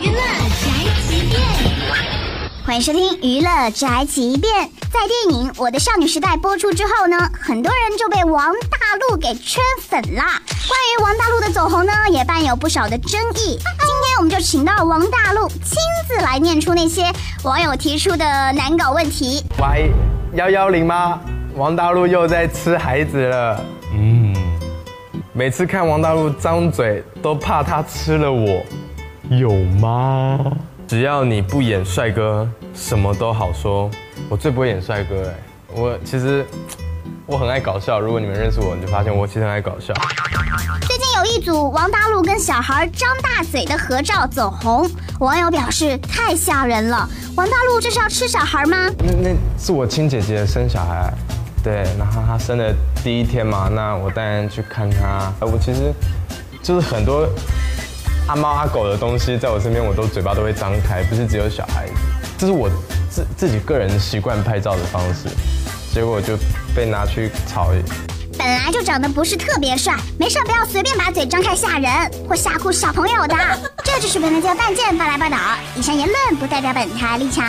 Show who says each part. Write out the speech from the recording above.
Speaker 1: 娱乐宅急便，欢迎收听《娱乐宅急便》。在电影《我的少女时代》播出之后呢，很多人就被王大陆给圈粉啦。关于王大陆的走红呢，也伴有不少的争议。今天我们就请到王大陆亲自来念出那些网友提出的难搞问题。
Speaker 2: 喂，幺幺零吗？王大陆又在吃孩子了。嗯，每次看王大陆张嘴，都怕他吃了我，有吗？只要你不演帅哥，什么都好说。我最不会演帅哥哎，我其实我很爱搞笑。如果你们认识我，你就发现我其实很爱搞笑。
Speaker 1: 最近有一组王大陆跟小孩张大嘴的合照走红，网友表示太吓人了。王大陆这是要吃小孩吗？
Speaker 2: 那那是我亲姐姐生小孩，对，然后他生的第一天嘛，那我当然去看他。我其实就是很多阿猫阿狗的东西在我身边，我都嘴巴都会张开，不是只有小孩子，这是我。自自己个人习惯拍照的方式，结果就被拿去炒。
Speaker 1: 本来就长得不是特别帅，没事不要随便把嘴张开吓人或吓哭小朋友的。这就是本台的半件发来报道，以上言论不代表本台立场。